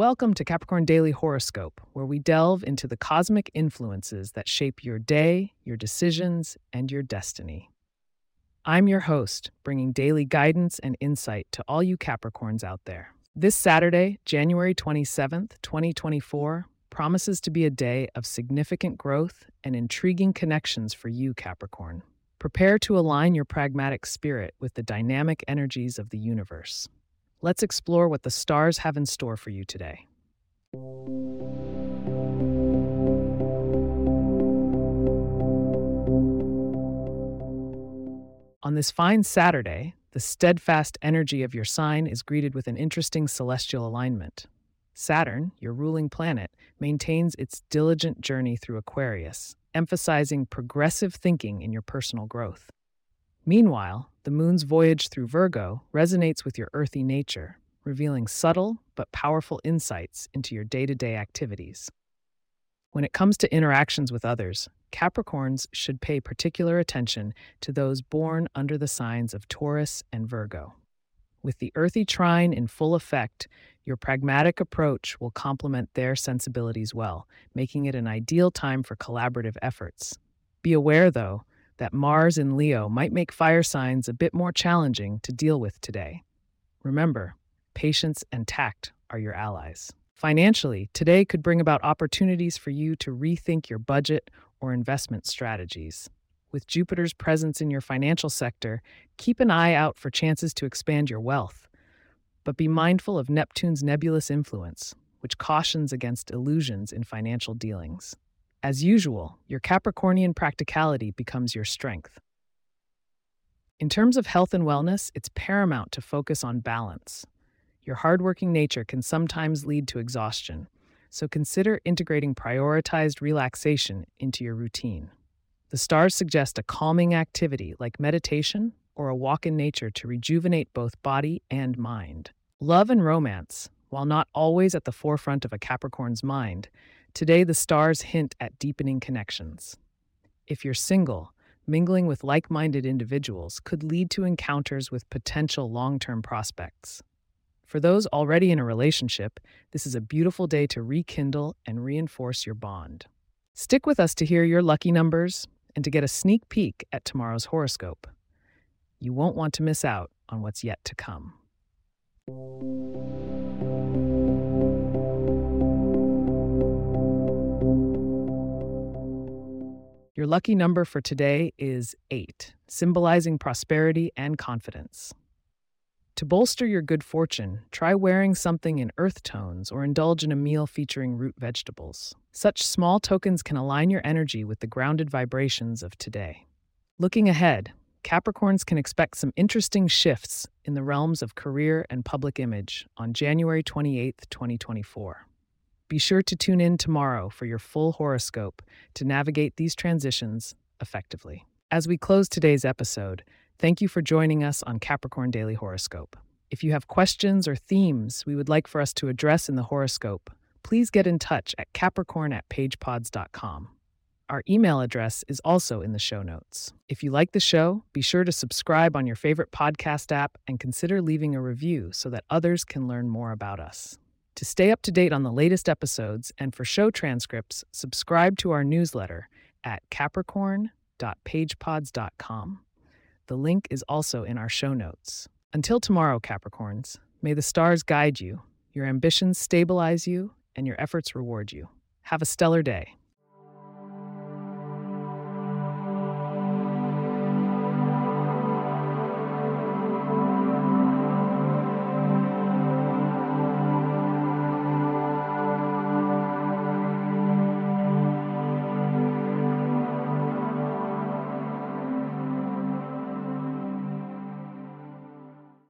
Welcome to Capricorn Daily Horoscope, where we delve into the cosmic influences that shape your day, your decisions, and your destiny. I'm your host, bringing daily guidance and insight to all you Capricorns out there. This Saturday, January 27th, 2024, promises to be a day of significant growth and intriguing connections for you, Capricorn. Prepare to align your pragmatic spirit with the dynamic energies of the universe. Let's explore what the stars have in store for you today. On this fine Saturday, the steadfast energy of your sign is greeted with an interesting celestial alignment. Saturn, your ruling planet, maintains its diligent journey through Aquarius, emphasizing progressive thinking in your personal growth. Meanwhile, the moon's voyage through Virgo resonates with your earthy nature, revealing subtle but powerful insights into your day to day activities. When it comes to interactions with others, Capricorns should pay particular attention to those born under the signs of Taurus and Virgo. With the earthy trine in full effect, your pragmatic approach will complement their sensibilities well, making it an ideal time for collaborative efforts. Be aware, though, that Mars in Leo might make fire signs a bit more challenging to deal with today. Remember, patience and tact are your allies. Financially, today could bring about opportunities for you to rethink your budget or investment strategies. With Jupiter's presence in your financial sector, keep an eye out for chances to expand your wealth. But be mindful of Neptune's nebulous influence, which cautions against illusions in financial dealings. As usual, your Capricornian practicality becomes your strength. In terms of health and wellness, it's paramount to focus on balance. Your hardworking nature can sometimes lead to exhaustion, so consider integrating prioritized relaxation into your routine. The stars suggest a calming activity like meditation or a walk in nature to rejuvenate both body and mind. Love and romance, while not always at the forefront of a Capricorn's mind, Today, the stars hint at deepening connections. If you're single, mingling with like minded individuals could lead to encounters with potential long term prospects. For those already in a relationship, this is a beautiful day to rekindle and reinforce your bond. Stick with us to hear your lucky numbers and to get a sneak peek at tomorrow's horoscope. You won't want to miss out on what's yet to come. Your lucky number for today is 8, symbolizing prosperity and confidence. To bolster your good fortune, try wearing something in earth tones or indulge in a meal featuring root vegetables. Such small tokens can align your energy with the grounded vibrations of today. Looking ahead, Capricorns can expect some interesting shifts in the realms of career and public image on January 28, 2024. Be sure to tune in tomorrow for your full horoscope to navigate these transitions effectively. As we close today's episode, thank you for joining us on Capricorn Daily Horoscope. If you have questions or themes we would like for us to address in the horoscope, please get in touch at capricorn at pagepods.com. Our email address is also in the show notes. If you like the show, be sure to subscribe on your favorite podcast app and consider leaving a review so that others can learn more about us. To stay up to date on the latest episodes and for show transcripts, subscribe to our newsletter at capricorn.pagepods.com. The link is also in our show notes. Until tomorrow, Capricorns, may the stars guide you, your ambitions stabilize you, and your efforts reward you. Have a stellar day.